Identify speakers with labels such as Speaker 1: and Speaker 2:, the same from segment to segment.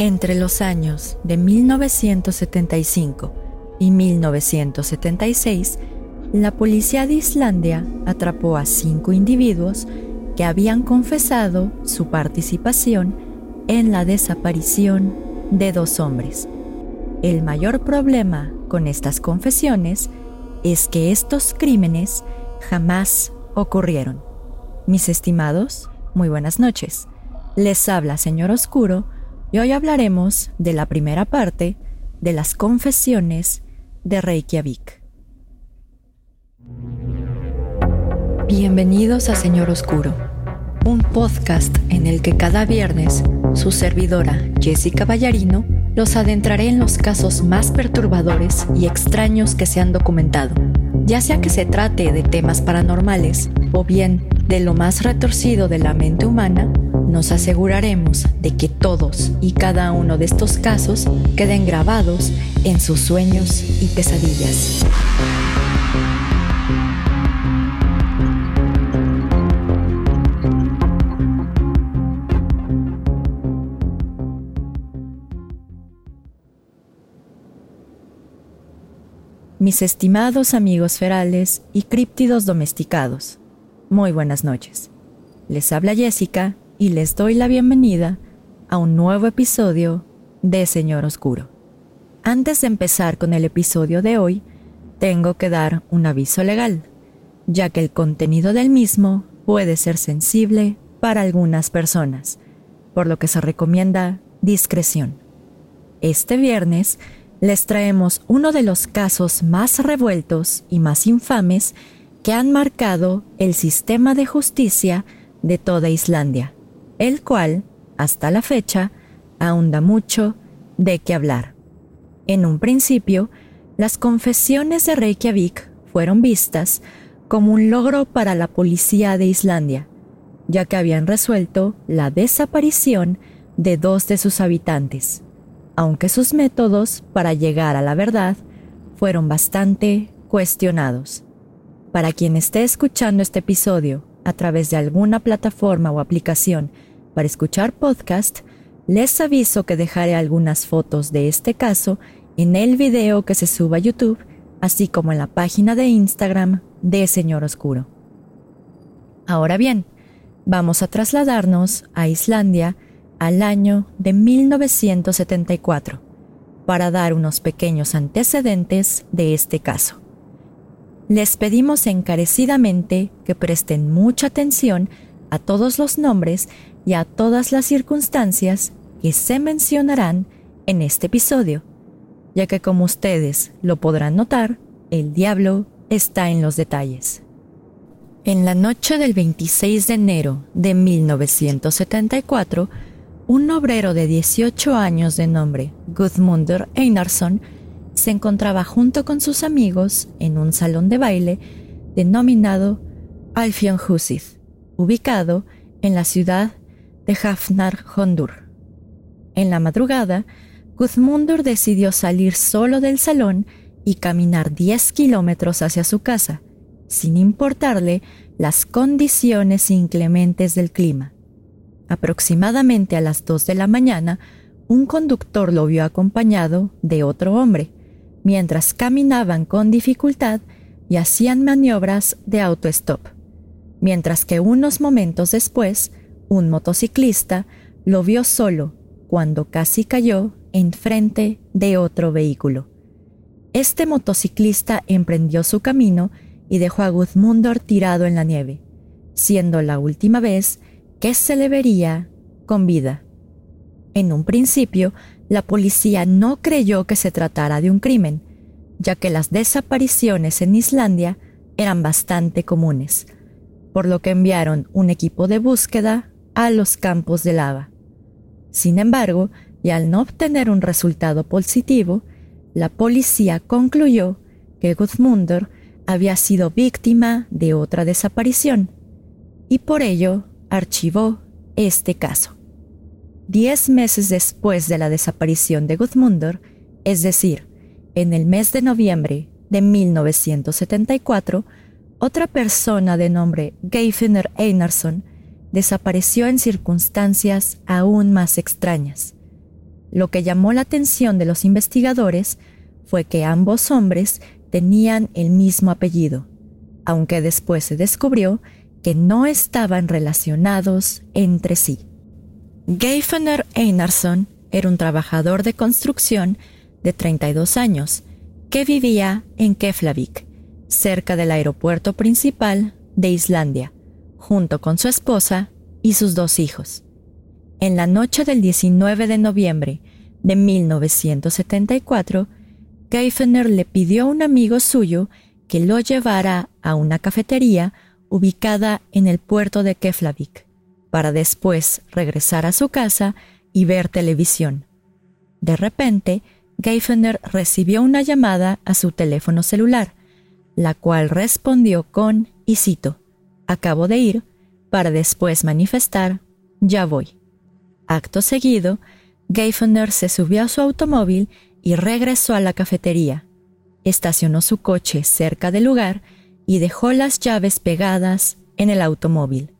Speaker 1: Entre los años de 1975 y 1976, la policía de Islandia atrapó a cinco individuos que habían confesado su participación en la desaparición de dos hombres. El mayor problema con estas confesiones es que estos crímenes jamás ocurrieron. Mis estimados, muy buenas noches. Les habla Señor Oscuro y hoy hablaremos de la primera parte de las confesiones de Reykjavik. Bienvenidos a Señor Oscuro, un podcast en el que cada viernes su servidora Jessica Ballarino los adentraré en los casos más perturbadores y extraños que se han documentado, ya sea que se trate de temas paranormales o bien de lo más retorcido de la mente humana nos aseguraremos de que todos y cada uno de estos casos queden grabados en sus sueños y pesadillas. Mis estimados amigos ferales y críptidos domesticados, muy buenas noches. Les habla Jessica y les doy la bienvenida a un nuevo episodio de Señor Oscuro. Antes de empezar con el episodio de hoy, tengo que dar un aviso legal, ya que el contenido del mismo puede ser sensible para algunas personas, por lo que se recomienda discreción. Este viernes les traemos uno de los casos más revueltos y más infames que han marcado el sistema de justicia de toda Islandia el cual, hasta la fecha, aún da mucho de qué hablar. En un principio, las confesiones de Reykjavik fueron vistas como un logro para la policía de Islandia, ya que habían resuelto la desaparición de dos de sus habitantes, aunque sus métodos para llegar a la verdad fueron bastante cuestionados. Para quien esté escuchando este episodio a través de alguna plataforma o aplicación para escuchar podcast, les aviso que dejaré algunas fotos de este caso en el video que se suba a YouTube, así como en la página de Instagram de Señor Oscuro. Ahora bien, vamos a trasladarnos a Islandia al año de 1974 para dar unos pequeños antecedentes de este caso. Les pedimos encarecidamente que presten mucha atención a todos los nombres y a todas las circunstancias que se mencionarán en este episodio, ya que como ustedes lo podrán notar, el diablo está en los detalles. En la noche del 26 de enero de 1974, un obrero de 18 años de nombre Gudmundur Einarsson se encontraba junto con sus amigos en un salón de baile denominado Alfionhúsið, ubicado en la ciudad de Hafnar Hondur. En la madrugada, Gudmundur decidió salir solo del salón y caminar 10 kilómetros hacia su casa, sin importarle las condiciones inclementes del clima. Aproximadamente a las 2 de la mañana, un conductor lo vio acompañado de otro hombre, mientras caminaban con dificultad y hacían maniobras de autostop, mientras que unos momentos después un motociclista lo vio solo cuando casi cayó enfrente de otro vehículo. Este motociclista emprendió su camino y dejó a Gudmundur tirado en la nieve, siendo la última vez que se le vería con vida. En un principio, la policía no creyó que se tratara de un crimen, ya que las desapariciones en Islandia eran bastante comunes, por lo que enviaron un equipo de búsqueda a los campos de lava. Sin embargo, y al no obtener un resultado positivo, la policía concluyó que Gudmundur había sido víctima de otra desaparición y por ello archivó este caso. Diez meses después de la desaparición de Gudmundur, es decir, en el mes de noviembre de 1974, otra persona de nombre Geifner Einarsson desapareció en circunstancias aún más extrañas. Lo que llamó la atención de los investigadores fue que ambos hombres tenían el mismo apellido, aunque después se descubrió que no estaban relacionados entre sí. Geifener Einarsson era un trabajador de construcción de 32 años que vivía en Keflavik, cerca del aeropuerto principal de Islandia, junto con su esposa y sus dos hijos. En la noche del 19 de noviembre de 1974, Geifener le pidió a un amigo suyo que lo llevara a una cafetería ubicada en el puerto de Keflavik, para después regresar a su casa y ver televisión. De repente, Geifener recibió una llamada a su teléfono celular, la cual respondió con, y cito, acabo de ir, para después manifestar, ya voy. Acto seguido, Geifener se subió a su automóvil y regresó a la cafetería. Estacionó su coche cerca del lugar y dejó las llaves pegadas en el automóvil.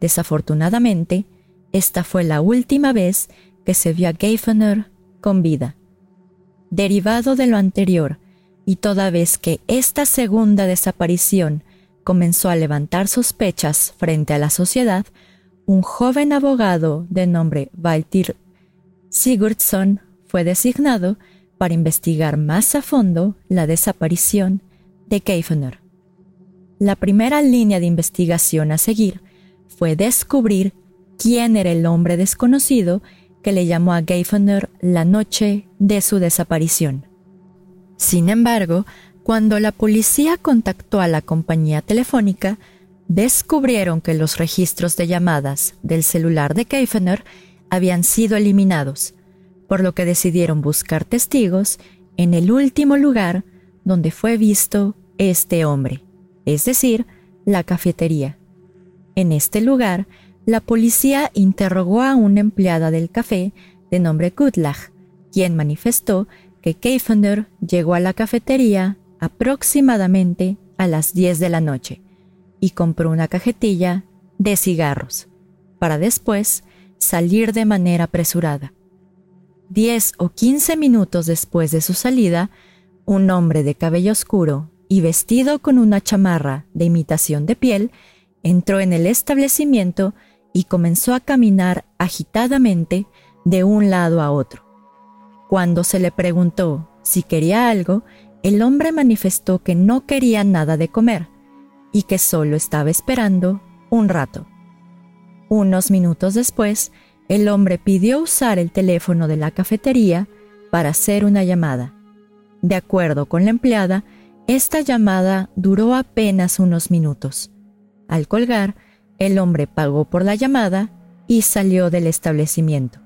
Speaker 1: Desafortunadamente, esta fue la última vez que se vio a Geifener con vida. Derivado de lo anterior, y toda vez que esta segunda desaparición comenzó a levantar sospechas frente a la sociedad, un joven abogado de nombre Valtir Sigurdsson fue designado para investigar más a fondo la desaparición de Geifener. La primera línea de investigación a seguir fue descubrir quién era el hombre desconocido que le llamó a Geifener la noche de su desaparición. Sin embargo, cuando la policía contactó a la compañía telefónica, descubrieron que los registros de llamadas del celular de Geifener habían sido eliminados, por lo que decidieron buscar testigos en el último lugar donde fue visto este hombre es decir, la cafetería. En este lugar, la policía interrogó a una empleada del café de nombre Gutlach, quien manifestó que Keifender llegó a la cafetería aproximadamente a las 10 de la noche y compró una cajetilla de cigarros, para después salir de manera apresurada. Diez o quince minutos después de su salida, un hombre de cabello oscuro y vestido con una chamarra de imitación de piel, entró en el establecimiento y comenzó a caminar agitadamente de un lado a otro. Cuando se le preguntó si quería algo, el hombre manifestó que no quería nada de comer y que solo estaba esperando un rato. Unos minutos después, el hombre pidió usar el teléfono de la cafetería para hacer una llamada. De acuerdo con la empleada, esta llamada duró apenas unos minutos. Al colgar, el hombre pagó por la llamada y salió del establecimiento.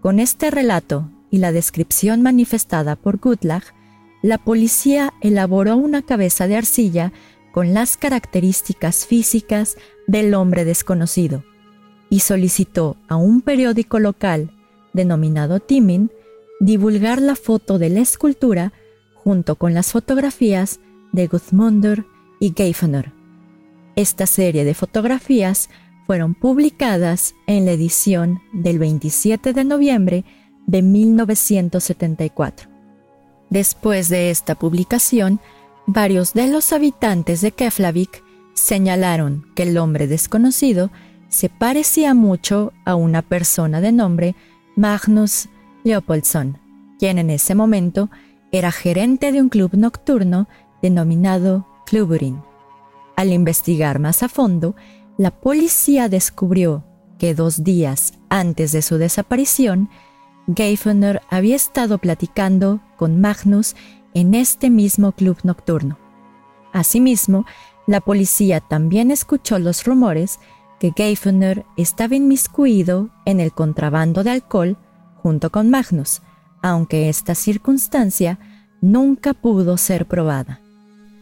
Speaker 1: Con este relato y la descripción manifestada por Gutlach, la policía elaboró una cabeza de arcilla con las características físicas del hombre desconocido y solicitó a un periódico local denominado Timin divulgar la foto de la escultura junto con las fotografías de Guthmundur y Geifener. Esta serie de fotografías fueron publicadas en la edición del 27 de noviembre de 1974. Después de esta publicación, varios de los habitantes de Keflavik señalaron que el hombre desconocido se parecía mucho a una persona de nombre Magnus Leopoldsson, quien en ese momento era gerente de un club nocturno denominado Cluburin. Al investigar más a fondo, la policía descubrió que dos días antes de su desaparición, Geifener había estado platicando con Magnus en este mismo club nocturno. Asimismo, la policía también escuchó los rumores que Geifener estaba inmiscuido en el contrabando de alcohol junto con Magnus, aunque esta circunstancia nunca pudo ser probada.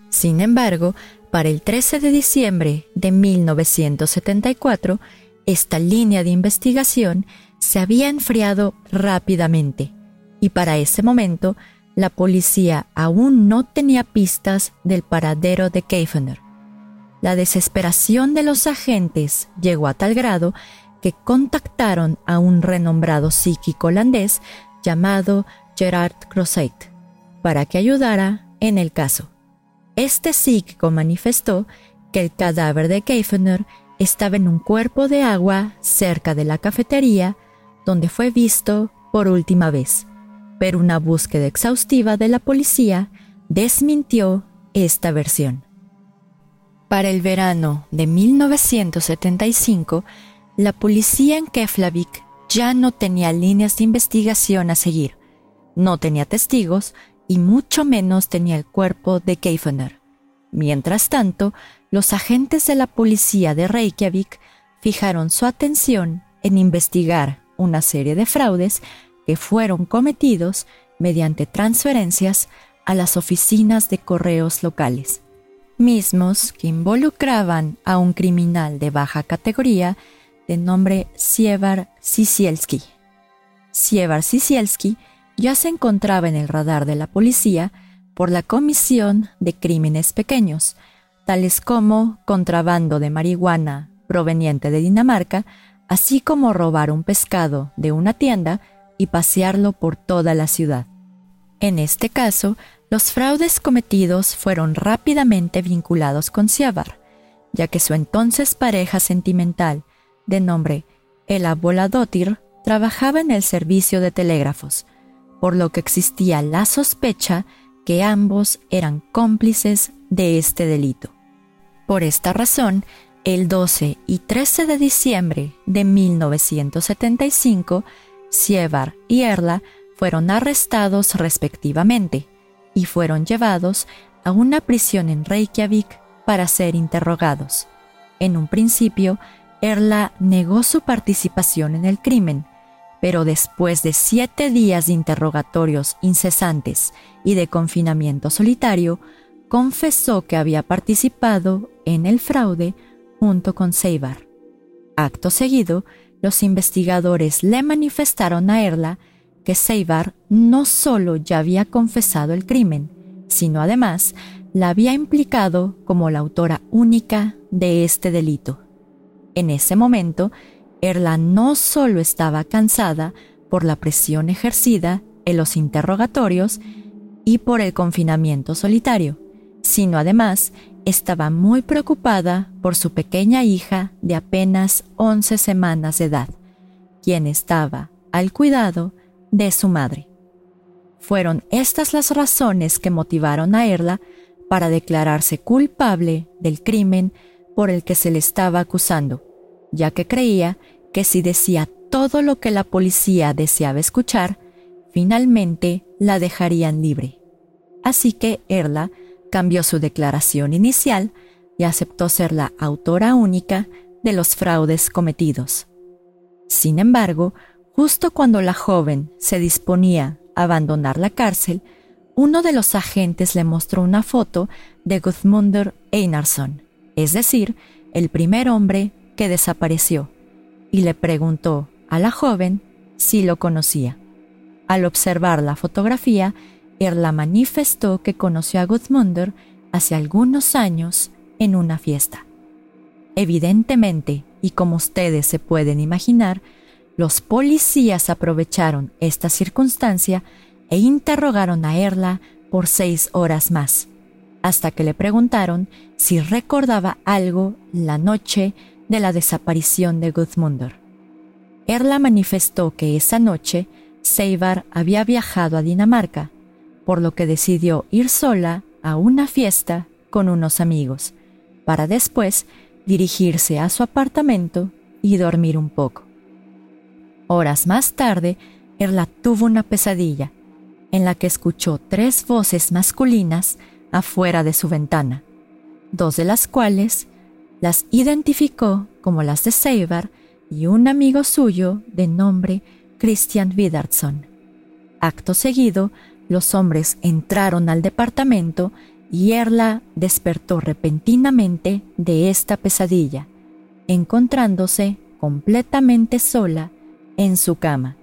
Speaker 1: Sin embargo, para el 13 de diciembre de 1974, esta línea de investigación se había enfriado rápidamente y para ese momento la policía aún no tenía pistas del paradero de Keifener. La desesperación de los agentes llegó a tal grado que contactaron a un renombrado psíquico holandés llamado Gerard Crozet para que ayudara en el caso. Este psíquico manifestó que el cadáver de Keifener estaba en un cuerpo de agua cerca de la cafetería donde fue visto por última vez, pero una búsqueda exhaustiva de la policía desmintió esta versión. Para el verano de 1975, la policía en Keflavik ya no tenía líneas de investigación a seguir, no tenía testigos y mucho menos tenía el cuerpo de Keifener. Mientras tanto, los agentes de la policía de Reykjavik fijaron su atención en investigar una serie de fraudes que fueron cometidos mediante transferencias a las oficinas de correos locales, mismos que involucraban a un criminal de baja categoría de nombre Sievar Sisielski. Sievar Sisielski ya se encontraba en el radar de la policía por la comisión de crímenes pequeños, tales como contrabando de marihuana proveniente de Dinamarca, así como robar un pescado de una tienda y pasearlo por toda la ciudad. En este caso, los fraudes cometidos fueron rápidamente vinculados con Siavar, ya que su entonces pareja sentimental, de nombre Ela Voladotir, trabajaba en el servicio de telégrafos, por lo que existía la sospecha que ambos eran cómplices de este delito. Por esta razón, el 12 y 13 de diciembre de 1975, Sievar y Erla fueron arrestados respectivamente y fueron llevados a una prisión en Reykjavik para ser interrogados. En un principio, Erla negó su participación en el crimen, pero después de siete días de interrogatorios incesantes y de confinamiento solitario, confesó que había participado en el fraude junto con Seibar. Acto seguido, los investigadores le manifestaron a Erla que Seibar no solo ya había confesado el crimen, sino además la había implicado como la autora única de este delito. En ese momento, Erla no solo estaba cansada por la presión ejercida en los interrogatorios y por el confinamiento solitario, sino además estaba muy preocupada por su pequeña hija de apenas 11 semanas de edad, quien estaba al cuidado de su madre. Fueron estas las razones que motivaron a Erla para declararse culpable del crimen por el que se le estaba acusando, ya que creía que si decía todo lo que la policía deseaba escuchar, finalmente la dejarían libre. Así que Erla cambió su declaración inicial y aceptó ser la autora única de los fraudes cometidos. Sin embargo, justo cuando la joven se disponía a abandonar la cárcel, uno de los agentes le mostró una foto de Guðmundur Einarsson, es decir, el primer hombre que desapareció, y le preguntó a la joven si lo conocía. Al observar la fotografía, Erla manifestó que conoció a Gudmundur hace algunos años en una fiesta. Evidentemente, y como ustedes se pueden imaginar, los policías aprovecharon esta circunstancia e interrogaron a Erla por seis horas más, hasta que le preguntaron si recordaba algo la noche de la desaparición de Gudmundur. Erla manifestó que esa noche Seibar había viajado a Dinamarca por lo que decidió ir sola a una fiesta con unos amigos, para después dirigirse a su apartamento y dormir un poco. Horas más tarde, Erla tuvo una pesadilla, en la que escuchó tres voces masculinas afuera de su ventana, dos de las cuales las identificó como las de Seibar y un amigo suyo de nombre Christian Widardsson. Acto seguido, los hombres entraron al departamento y Erla despertó repentinamente de esta pesadilla, encontrándose completamente sola en su cama.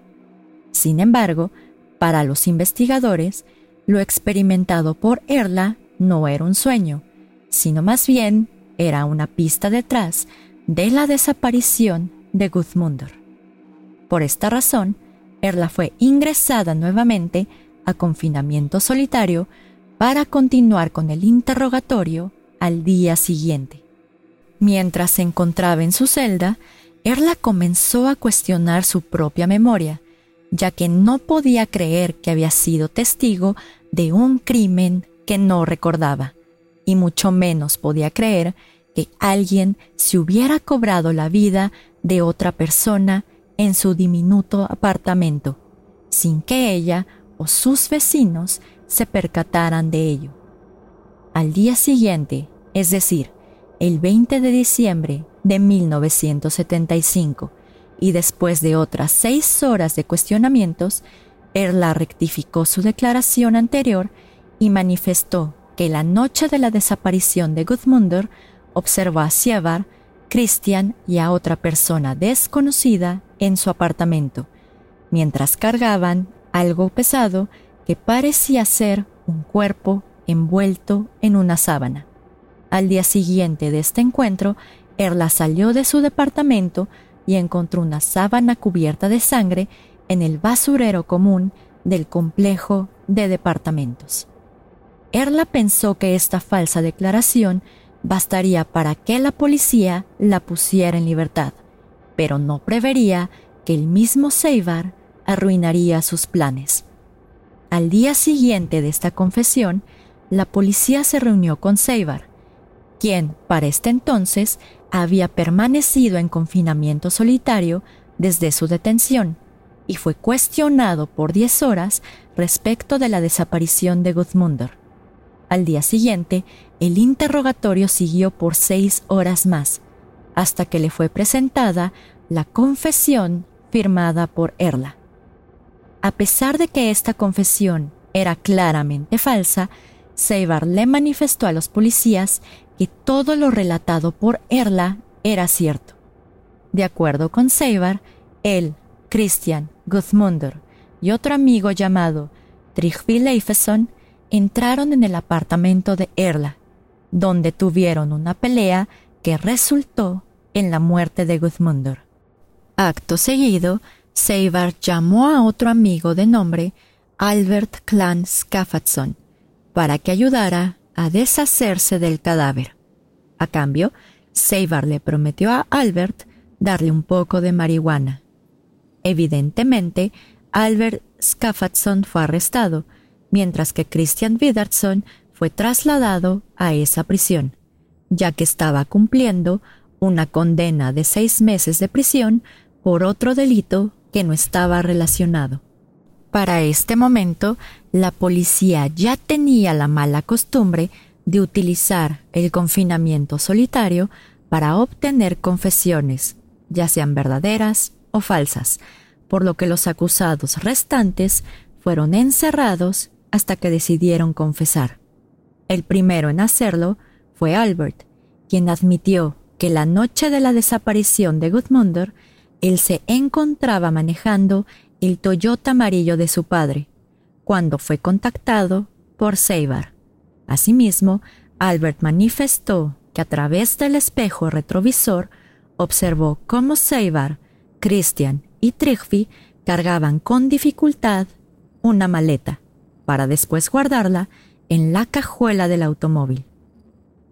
Speaker 1: Sin embargo, para los investigadores, lo experimentado por Erla no era un sueño, sino más bien era una pista detrás de la desaparición de Gudmundur. Por esta razón, Erla fue ingresada nuevamente a confinamiento solitario para continuar con el interrogatorio al día siguiente. Mientras se encontraba en su celda, Erla comenzó a cuestionar su propia memoria, ya que no podía creer que había sido testigo de un crimen que no recordaba, y mucho menos podía creer que alguien se hubiera cobrado la vida de otra persona en su diminuto apartamento, sin que ella o sus vecinos se percataran de ello. Al día siguiente, es decir, el 20 de diciembre de 1975, y después de otras seis horas de cuestionamientos, Erla rectificó su declaración anterior y manifestó que la noche de la desaparición de Gudmundur observó a Sievar, Christian y a otra persona desconocida en su apartamento, mientras cargaban algo pesado que parecía ser un cuerpo envuelto en una sábana. Al día siguiente de este encuentro, Erla salió de su departamento y encontró una sábana cubierta de sangre en el basurero común del complejo de departamentos. Erla pensó que esta falsa declaración bastaría para que la policía la pusiera en libertad, pero no prevería que el mismo Seibar arruinaría sus planes. Al día siguiente de esta confesión, la policía se reunió con Seibar, quien, para este entonces, había permanecido en confinamiento solitario desde su detención y fue cuestionado por 10 horas respecto de la desaparición de Gudmundur. Al día siguiente, el interrogatorio siguió por seis horas más, hasta que le fue presentada la confesión firmada por Erla. A pesar de que esta confesión era claramente falsa, Seibar le manifestó a los policías que todo lo relatado por Erla era cierto. De acuerdo con Seibar, él, Christian, Gudmundur y otro amigo llamado Trygve Leifesson entraron en el apartamento de Erla, donde tuvieron una pelea que resultó en la muerte de Gudmundur. Acto seguido, Seibar llamó a otro amigo de nombre Albert Klan Skaffadsson para que ayudara a deshacerse del cadáver. A cambio, Seibar le prometió a Albert darle un poco de marihuana. Evidentemente, Albert Skaffadsson fue arrestado, mientras que Christian Widerson fue trasladado a esa prisión, ya que estaba cumpliendo una condena de seis meses de prisión por otro delito que no estaba relacionado. Para este momento, la policía ya tenía la mala costumbre de utilizar el confinamiento solitario para obtener confesiones, ya sean verdaderas o falsas, por lo que los acusados restantes fueron encerrados hasta que decidieron confesar. El primero en hacerlo fue Albert, quien admitió que la noche de la desaparición de Gudmundur, él se encontraba manejando el Toyota amarillo de su padre, cuando fue contactado por Seibar. Asimismo, Albert manifestó que a través del espejo retrovisor observó cómo Seibar, Christian y Trigby cargaban con dificultad una maleta, para después guardarla en la cajuela del automóvil.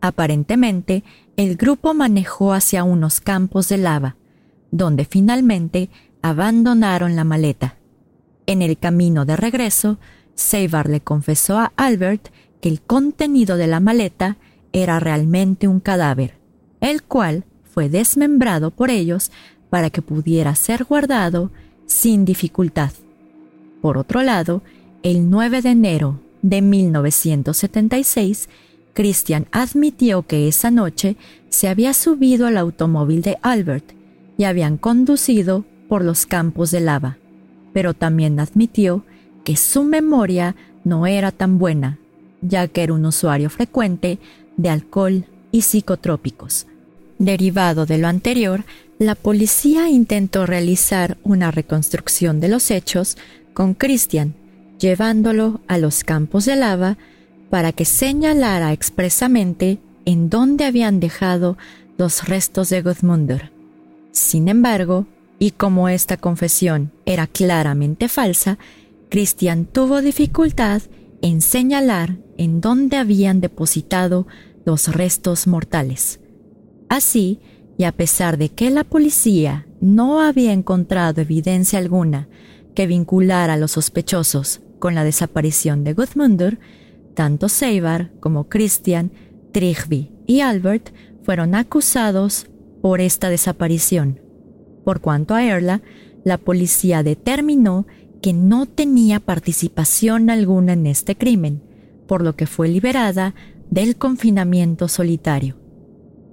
Speaker 1: Aparentemente, el grupo manejó hacia unos campos de lava, donde finalmente abandonaron la maleta. En el camino de regreso, Seibar le confesó a Albert que el contenido de la maleta era realmente un cadáver, el cual fue desmembrado por ellos para que pudiera ser guardado sin dificultad. Por otro lado, el 9 de enero de 1976, Christian admitió que esa noche se había subido al automóvil de Albert y habían conducido por los campos de lava, pero también admitió que su memoria no era tan buena, ya que era un usuario frecuente de alcohol y psicotrópicos. Derivado de lo anterior, la policía intentó realizar una reconstrucción de los hechos con Christian, llevándolo a los campos de lava para que señalara expresamente en dónde habían dejado los restos de Gudmundur. Sin embargo, y como esta confesión era claramente falsa, Christian tuvo dificultad en señalar en dónde habían depositado los restos mortales. Así, y a pesar de que la policía no había encontrado evidencia alguna que vinculara a los sospechosos con la desaparición de Gudmundur, tanto Seibar como Christian, Trigby y Albert fueron acusados por esta desaparición. Por cuanto a Erla, la policía determinó que no tenía participación alguna en este crimen, por lo que fue liberada del confinamiento solitario.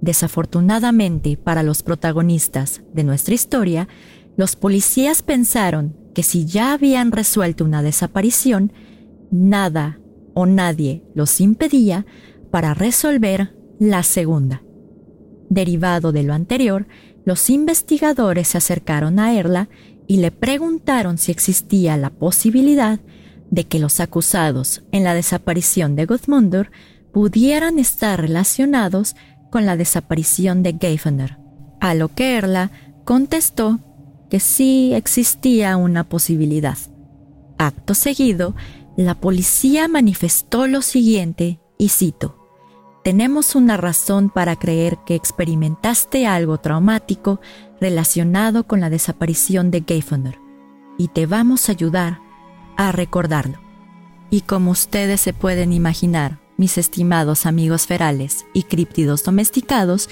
Speaker 1: Desafortunadamente para los protagonistas de nuestra historia, los policías pensaron que si ya habían resuelto una desaparición, nada o nadie los impedía para resolver la segunda. Derivado de lo anterior, los investigadores se acercaron a Erla y le preguntaron si existía la posibilidad de que los acusados en la desaparición de Gudmundur pudieran estar relacionados con la desaparición de Geifener, a lo que Erla contestó que sí existía una posibilidad. Acto seguido, la policía manifestó lo siguiente, y cito, Tenemos una razón para creer que experimentaste algo traumático relacionado con la desaparición de Geifener, y te vamos a ayudar a recordarlo. Y como ustedes se pueden imaginar, mis estimados amigos ferales y críptidos domesticados,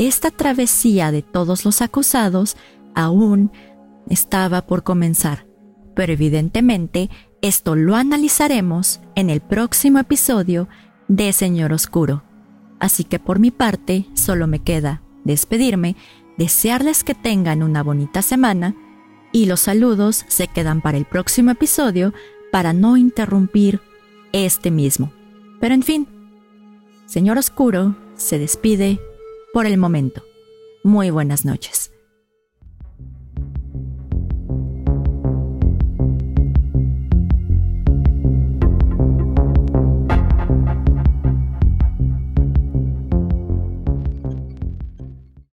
Speaker 1: esta travesía de todos los acusados aún estaba por comenzar, pero evidentemente esto lo analizaremos en el próximo episodio de Señor Oscuro. Así que por mi parte solo me queda despedirme, desearles que tengan una bonita semana y los saludos se quedan para el próximo episodio para no interrumpir este mismo. Pero en fin, Señor Oscuro se despide por el momento. Muy buenas noches.